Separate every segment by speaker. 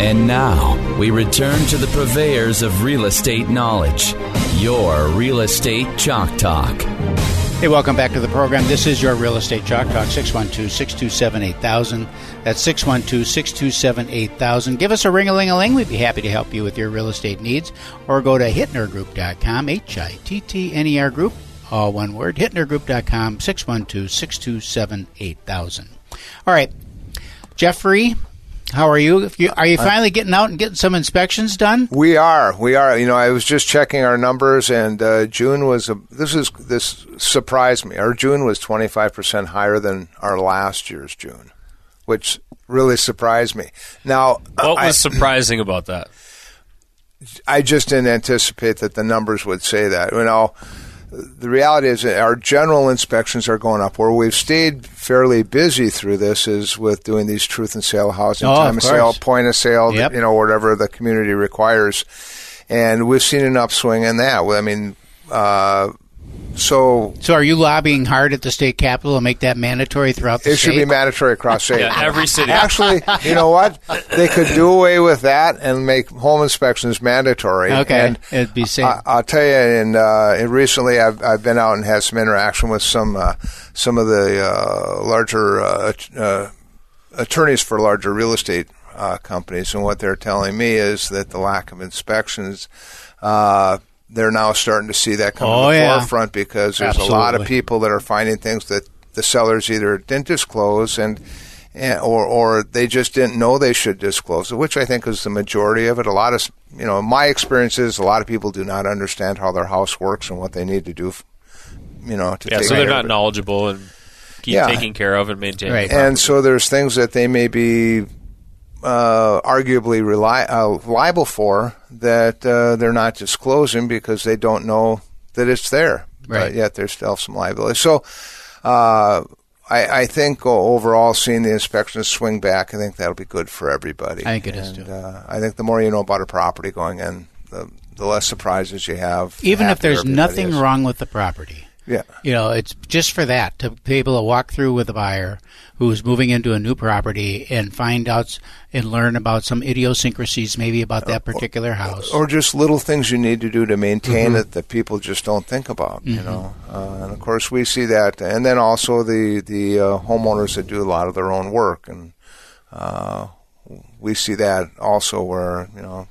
Speaker 1: And now we return to the purveyors of real estate knowledge, your Real Estate Chalk Talk.
Speaker 2: Hey, welcome back to the program. This is your Real Estate Chalk Talk, 612 627 8000. That's 612 627 8000. Give us a ring a ling a ling. We'd be happy to help you with your real estate needs. Or go to hittnergroup.com, H I T T N E R Group, all one word, hittnergroup.com, 612 627 8000. All right, Jeffrey, how are you? you? Are you finally getting out and getting some inspections done?
Speaker 3: We are. We are. You know, I was just checking our numbers, and uh, June was a. This is this surprised me. Our June was twenty five percent higher than our last year's June, which really surprised me. Now,
Speaker 4: what
Speaker 3: I,
Speaker 4: was surprising about that?
Speaker 3: I just didn't anticipate that the numbers would say that. You know, the reality is that our general inspections are going up. Where we've stayed fairly busy through this is with doing these truth and sale housing,
Speaker 2: Oh,
Speaker 3: time
Speaker 2: of
Speaker 3: of sale, point of sale,
Speaker 2: Yep.
Speaker 3: you know, whatever the community requires. And we've seen an upswing in that. I mean, uh, so
Speaker 2: So, are you lobbying hard at the state capitol to make that mandatory throughout the
Speaker 3: it
Speaker 2: state?
Speaker 3: It should be mandatory across state.
Speaker 4: Yeah, every city.
Speaker 3: Actually, you know what? They could do away with that and make home inspections mandatory.
Speaker 2: Okay,
Speaker 3: And
Speaker 2: it'd be safe.
Speaker 3: I, I'll tell you, and, uh, recently I've, I've been out and had some interaction with some uh, some of the uh, larger uh, uh, attorneys for larger real estate uh, companies, and what they're telling me is that the lack of inspections. They're now starting to see that come
Speaker 2: Oh,
Speaker 3: to the
Speaker 2: yeah.
Speaker 3: forefront because there's a lot of people that are finding things that the sellers either didn't disclose and, and or or they just didn't know they should disclose it, which I think is the majority of it. A lot of you know, my experience is a lot of people do not understand how their house works and what they need to do. You know, to
Speaker 4: Yeah,
Speaker 3: take
Speaker 4: so they're not knowledgeable and keep
Speaker 3: Yeah.
Speaker 4: taking care of and maintaining.
Speaker 2: Right.
Speaker 3: And so there's things that they may be uh, arguably rely, uh, liable for that uh, they're not disclosing because they don't know that it's there.
Speaker 2: Right.
Speaker 3: But yet there's still some liability. So uh, I, I think overall, seeing the inspections swing back, I think that'll be good for everybody.
Speaker 2: I think it is,
Speaker 3: and,
Speaker 2: too.
Speaker 3: Uh, I think the more you know about a property going in, the, the less surprises you have.
Speaker 2: Even if there's nothing
Speaker 3: is.
Speaker 2: wrong with the property.
Speaker 3: Yeah.
Speaker 2: You know, it's just for that to be able to walk through with a buyer who's moving into a new property and find out and learn about some idiosyncrasies, maybe about that particular house.
Speaker 3: or just little things you need to do to maintain
Speaker 2: Mm-hmm.
Speaker 3: it that people just don't think about. You know, uh, and of course we see that, and then also the the uh, homeowners that do a lot of their own work, and uh, we see that also where you know.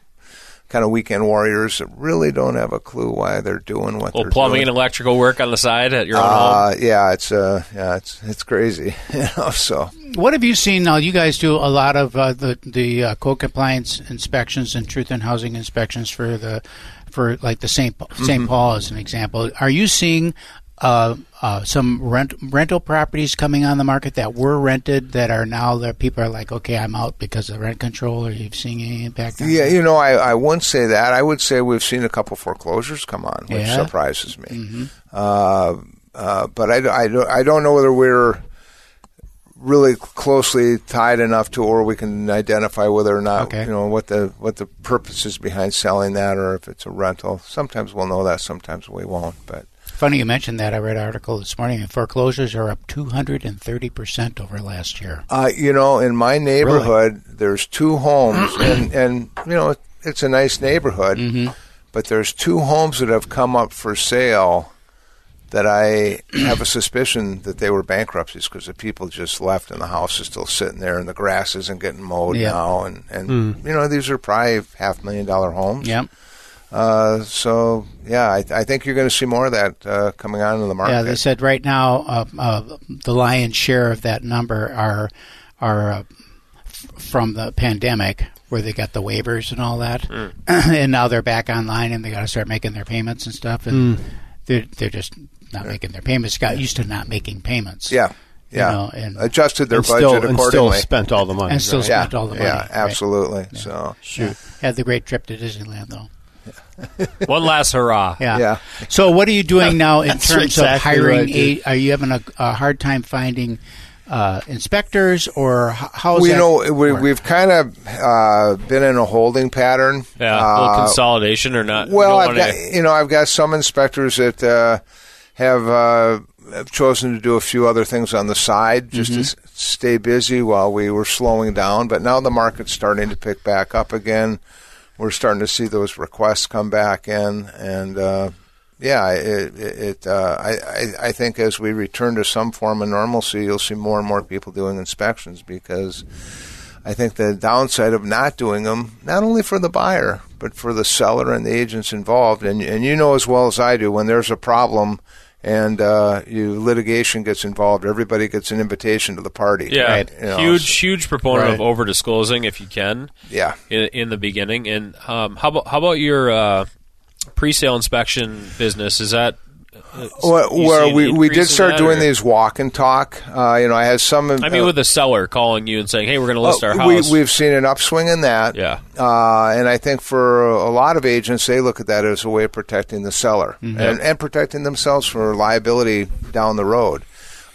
Speaker 3: Kind of weekend warriors that really don't have a clue why they're doing what
Speaker 4: Well,
Speaker 3: they're
Speaker 4: plumbing
Speaker 3: doing.
Speaker 4: and electrical work on the side at your own home.
Speaker 3: uh, yeah, it's uh, yeah, it's it's crazy. you know, so
Speaker 2: What have you seen now? You guys do a lot of uh, the the uh, code compliance inspections and truth in housing inspections for the for like the St. Pa-
Speaker 3: Mm-hmm.
Speaker 2: St. Paul as an example. Are you seeing uh, uh, some rent rental properties coming on the market that were rented that are now that people are like, okay, I'm out because of rent control? Are you seeing any impact?
Speaker 3: Yeah,
Speaker 2: that?
Speaker 3: you know, I, I wouldn't say that. I would say we've seen a couple foreclosures come on, which
Speaker 2: Yeah?
Speaker 3: surprises me. Uh, uh, but I, I, don't- I don't know whether we're really closely tied enough to, or we can identify whether or not
Speaker 2: Okay.
Speaker 3: you know what the what the purpose is behind selling that, or if it's a rental. Sometimes we'll know that, sometimes we won't. But
Speaker 2: Funny you mentioned that. I read an article this morning. and Foreclosures are up 230 percent over last year.
Speaker 3: Uh, you know, in my neighborhood, there's two homes, and and you know, it's a nice neighborhood,
Speaker 2: Mm-hmm.
Speaker 3: but there's two homes that have come up for sale that I have a suspicion that they were bankruptcies because the people just left and the house is still sitting there and the grass isn't getting mowed
Speaker 2: Yeah.
Speaker 3: now, and and you know, these are probably half million dollar homes.
Speaker 2: Yep.
Speaker 3: Uh, so yeah, I, I think you're going to see more of that uh, coming on in the market.
Speaker 2: Yeah, they said right now uh, uh, the lion's share of that number are are uh, f- from the pandemic, where they got the waivers and all that, and now they're back online and they got to start making their payments and stuff, and they're they're just not making their payments. Got used to not making payments.
Speaker 3: yeah. yeah,
Speaker 2: know, and
Speaker 3: adjusted their
Speaker 5: and
Speaker 3: budget
Speaker 5: still, and still
Speaker 3: accordingly.
Speaker 5: spent all the money.
Speaker 2: and still
Speaker 5: right?
Speaker 3: yeah,
Speaker 2: spent all the money.
Speaker 3: yeah,
Speaker 2: Right.
Speaker 3: absolutely. So
Speaker 2: Yeah. Had the great trip to Disneyland though.
Speaker 4: One last hurrah.
Speaker 2: Yeah.
Speaker 3: Yeah.
Speaker 2: So what are you doing now in terms
Speaker 5: exactly
Speaker 2: of hiring?
Speaker 5: what I did.
Speaker 2: A, are you having a, a hard time finding uh, inspectors, or how? how's
Speaker 3: we
Speaker 2: that
Speaker 3: know we, we've kind of uh, been in a holding pattern.
Speaker 4: Yeah, a little
Speaker 3: Uh,
Speaker 4: consolidation or not.
Speaker 3: Well,
Speaker 4: you
Speaker 3: I've got
Speaker 4: wanna-
Speaker 3: you know I've got some inspectors that uh, have uh, have chosen to do a few other things on the side just
Speaker 2: Mm-hmm.
Speaker 3: to s- stay busy while we were slowing down. But now the market's starting to pick back up again. We're starting to see those requests come back in, and uh, yeah, it, it, uh, I, I I think as we return to some form of normalcy, you'll see more and more people doing inspections because. I think the downside of not doing them, not only for the buyer, but for the seller and the agents involved, and and you know as well as I do, when there's a problem and uh, you litigation gets involved, everybody gets an invitation to the party.
Speaker 4: yeah,
Speaker 2: Right.
Speaker 3: You know,
Speaker 4: huge, huge proponent
Speaker 5: Right.
Speaker 4: of over disclosing if you can
Speaker 3: Yeah.
Speaker 4: in, in the beginning. And um, how about how about your uh, pre-sale inspection business? Is that uh,
Speaker 3: Well, we, we did start doing
Speaker 4: or-
Speaker 3: these walk and talk. Uh, you know, I had some.
Speaker 4: I mean, with the seller calling you and saying, "Hey, we're going to list our house."
Speaker 3: We, we've seen an upswing in that.
Speaker 4: Yeah.
Speaker 3: Uh, and I think for a lot of agents, they look at that as a way of protecting the seller
Speaker 4: Mm-hmm.
Speaker 3: and, and protecting themselves for liability down the road.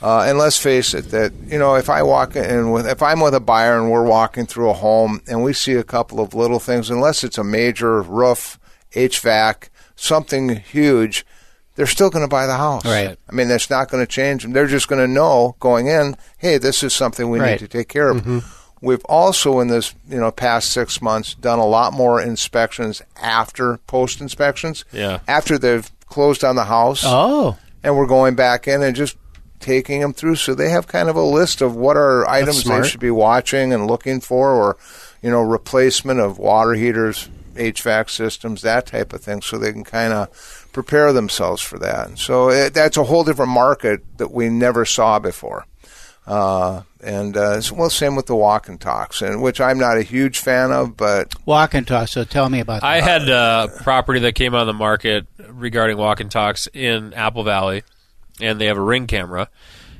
Speaker 3: Uh, and let's face it, that you know, if I walk in with, if I'm with a buyer and we're walking through a home and we see a couple of little things, unless it's a major roof, HVAC, something huge, they're still going to buy the house.
Speaker 2: Right.
Speaker 3: I mean, that's not going to change. They're just going to know going in, hey, this is something we
Speaker 2: Right.
Speaker 3: need to take care of. Mm-hmm. We've also, in this you know past six months, done a lot more inspections after post inspections.
Speaker 4: Yeah.
Speaker 3: After they've closed on the house,
Speaker 2: oh,
Speaker 3: and we're going back in and just taking them through, so they have kind of a list of what are items they should be watching and looking for, or you know, replacement of water heaters, HVAC systems, that type of thing, so they can kind of prepare themselves for that. So it, that's a whole different market that we never saw before. Uh, and uh, s- well, same with the walk and talks, and which I'm not a huge fan of, but
Speaker 2: walk and talk. So tell me about that.
Speaker 4: I had a property that came on the market regarding walk and talks in Apple Valley, and they have a ring camera.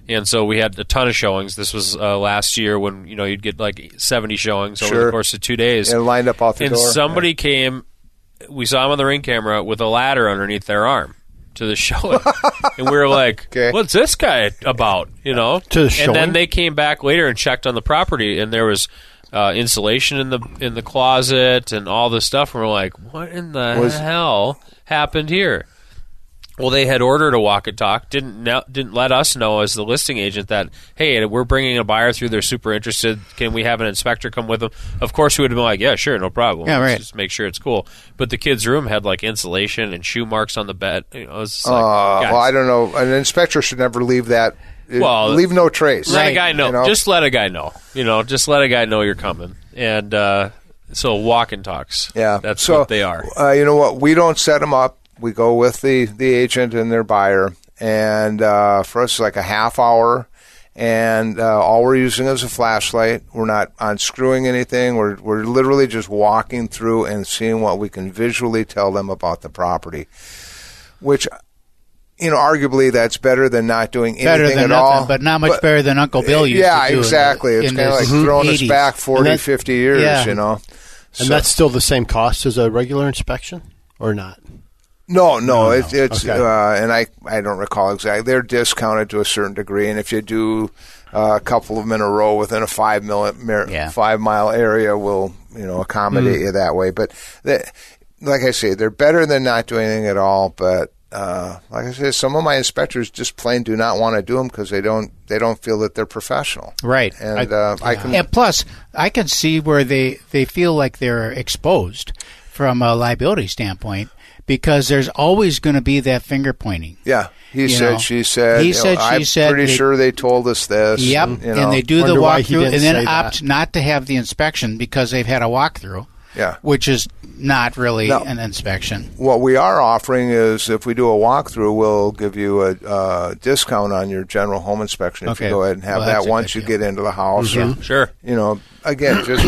Speaker 4: And so we had a ton of showings. This was uh, last year when you know you'd get like seventy showings over
Speaker 3: Sure.
Speaker 4: the course of two days.
Speaker 3: And lined up out the
Speaker 4: and
Speaker 3: door.
Speaker 4: somebody came. We saw him on the ring camera with a ladder underneath their arm to the showing, and we were like,
Speaker 3: Okay.
Speaker 4: "What's this guy about?" You know.
Speaker 5: To the
Speaker 4: And then they came back later and checked on the property, and there was uh, insulation in the in the closet and all this stuff. And we're like, "What in the
Speaker 3: Was-
Speaker 4: hell happened here?" Well, they had ordered a walk and talk. Didn't know, didn't let us know as the listing agent that hey, we're bringing a buyer through. They're super interested. Can we have an inspector come with them? Of course, we would have been like, yeah, sure, no problem.
Speaker 2: Yeah,
Speaker 4: Let's
Speaker 2: right.
Speaker 4: Just make sure it's cool. But the kid's room had like insulation and shoe marks on the bed. You know, like,
Speaker 3: Uh, well, I don't know. An inspector should never leave that.
Speaker 4: Well,
Speaker 3: leave no trace.
Speaker 4: let a guy know.
Speaker 3: You know?
Speaker 4: Just let a guy know. You know, just let a guy know you're coming. And uh, so walk and talks.
Speaker 3: Yeah,
Speaker 4: that's
Speaker 3: so,
Speaker 4: what they are.
Speaker 3: Uh, you know what? We don't set them up. We go with the the agent and their buyer, and uh, for us, it's like a half hour. And uh, all we're using is a flashlight. We're not unscrewing anything. We're we're literally just walking through and seeing what we can visually tell them about the property, which. You know, arguably that's better than not doing anything
Speaker 2: better than
Speaker 3: at
Speaker 2: nothing,
Speaker 3: all.
Speaker 2: but not much better than Uncle Bill used
Speaker 3: yeah,
Speaker 2: to do. in the-
Speaker 3: exactly. It's
Speaker 2: in
Speaker 3: kind of like throwing us back 40,
Speaker 5: that-
Speaker 3: 50 years,
Speaker 2: Yeah.
Speaker 3: you know.
Speaker 5: And that's still the same cost as a regular inspection, or not?
Speaker 3: No, no,
Speaker 5: No,
Speaker 3: it's
Speaker 5: no.
Speaker 3: it's
Speaker 5: Okay.
Speaker 3: uh, and I I don't recall exactly. They're discounted to a certain degree, and if you do uh, a couple of them in a row within a five mil, mer-
Speaker 2: Yeah.
Speaker 3: five mile area, will you know accommodate
Speaker 5: Hmm.
Speaker 3: you that way. But the, like I say, they're better than not doing anything at all. But uh, like I said, some of my inspectors just plain do not want to do them because they don't they don't feel that they're professional.
Speaker 2: Right.
Speaker 3: And uh, I can
Speaker 2: And plus, I can see where they, they feel like they're exposed from a liability standpoint because there's always going to be that finger pointing.
Speaker 3: Yeah, he
Speaker 2: You
Speaker 3: said,
Speaker 2: know,
Speaker 3: she said.
Speaker 2: he
Speaker 3: you know,
Speaker 2: said, she
Speaker 3: I'm
Speaker 2: said,
Speaker 3: pretty
Speaker 2: they-
Speaker 3: sure they told us this.
Speaker 2: Yep.
Speaker 3: and, you know.
Speaker 2: and they do the
Speaker 5: Wonder why
Speaker 2: walkthrough and then
Speaker 5: say that.
Speaker 2: opt not to have the inspection because they've had a walkthrough.
Speaker 3: Yeah.
Speaker 2: Which is not really
Speaker 3: No.
Speaker 2: an inspection.
Speaker 3: What we are offering is if we do a walkthrough, we'll give you a uh, discount on your general home inspection if
Speaker 2: Okay.
Speaker 3: you go ahead and have
Speaker 2: Well,
Speaker 3: that once you
Speaker 2: deal.
Speaker 3: get into the house. or,
Speaker 4: Sure.
Speaker 3: you know, again, just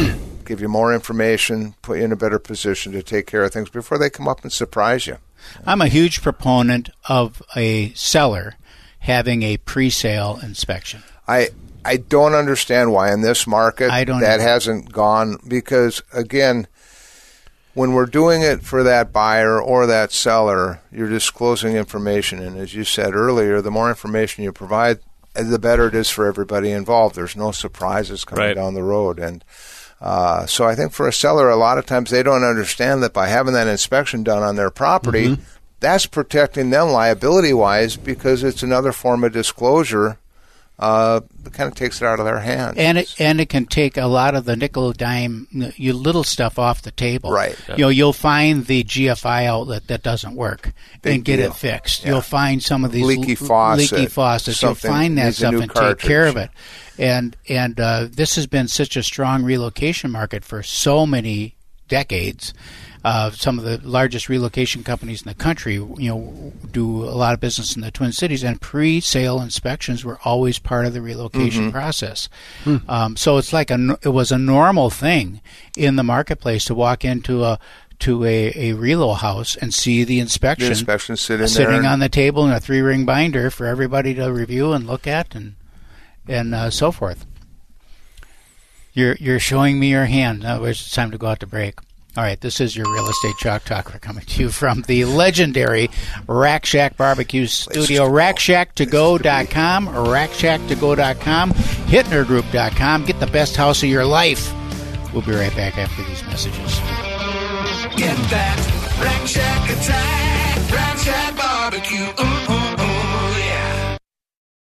Speaker 3: give you more information, put you in a better position to take care of things before they come up and surprise you.
Speaker 2: I'm a huge proponent of a seller having a pre-sale inspection.
Speaker 3: I I don't understand why in this market
Speaker 2: I don't
Speaker 3: that
Speaker 2: either.
Speaker 3: hasn't gone because again, when we're doing it for that buyer or that seller, you're disclosing information, and as you said earlier, the more information you provide, the better it is for everybody involved. There's no surprises coming
Speaker 4: Right.
Speaker 3: down the road, and uh, so I think for a seller, a lot of times they don't understand that by having that inspection done on their property,
Speaker 2: Mm-hmm.
Speaker 3: that's protecting them liability wise because it's another form of disclosure. Uh, that kind of takes it out of their hands.
Speaker 2: and it and it can take a lot of the nickel dime you little stuff off the table.
Speaker 3: Right.
Speaker 2: You know, you'll find the GFI outlet that doesn't work
Speaker 3: Big
Speaker 2: and get
Speaker 3: deal.
Speaker 2: it fixed.
Speaker 3: Yeah.
Speaker 2: You'll find some of these
Speaker 3: Leaky
Speaker 2: l-
Speaker 3: faucet,
Speaker 2: leaky faucets. You'll find that stuff
Speaker 3: new
Speaker 2: and take care of it. And and uh, this has been such a strong relocation market for so many decades. Uh, some of the largest relocation companies in the country, you know, do a lot of business in the Twin Cities, and pre-sale inspections were always part of the relocation process. Um, so it's like a it was a normal thing in the marketplace to walk into a to a, a relo house and see the
Speaker 3: the
Speaker 2: inspection,
Speaker 3: inspection sitting,
Speaker 2: on the table in a three ring binder for everybody to review and look at and and uh, so forth. You're you're showing me your hand. Now it's time to go out to break. All right, this is your real estate chalk talk. We're coming to you from the legendary Rack Shack Barbecue Studio. RackShackToGo.com, RackShackToGo.com, HittnerGroup.com. Get the best house of your life. We'll be right back after these messages.
Speaker 6: Get that Rack Shack attack, Rack Shack barbecue. Ooh, ooh.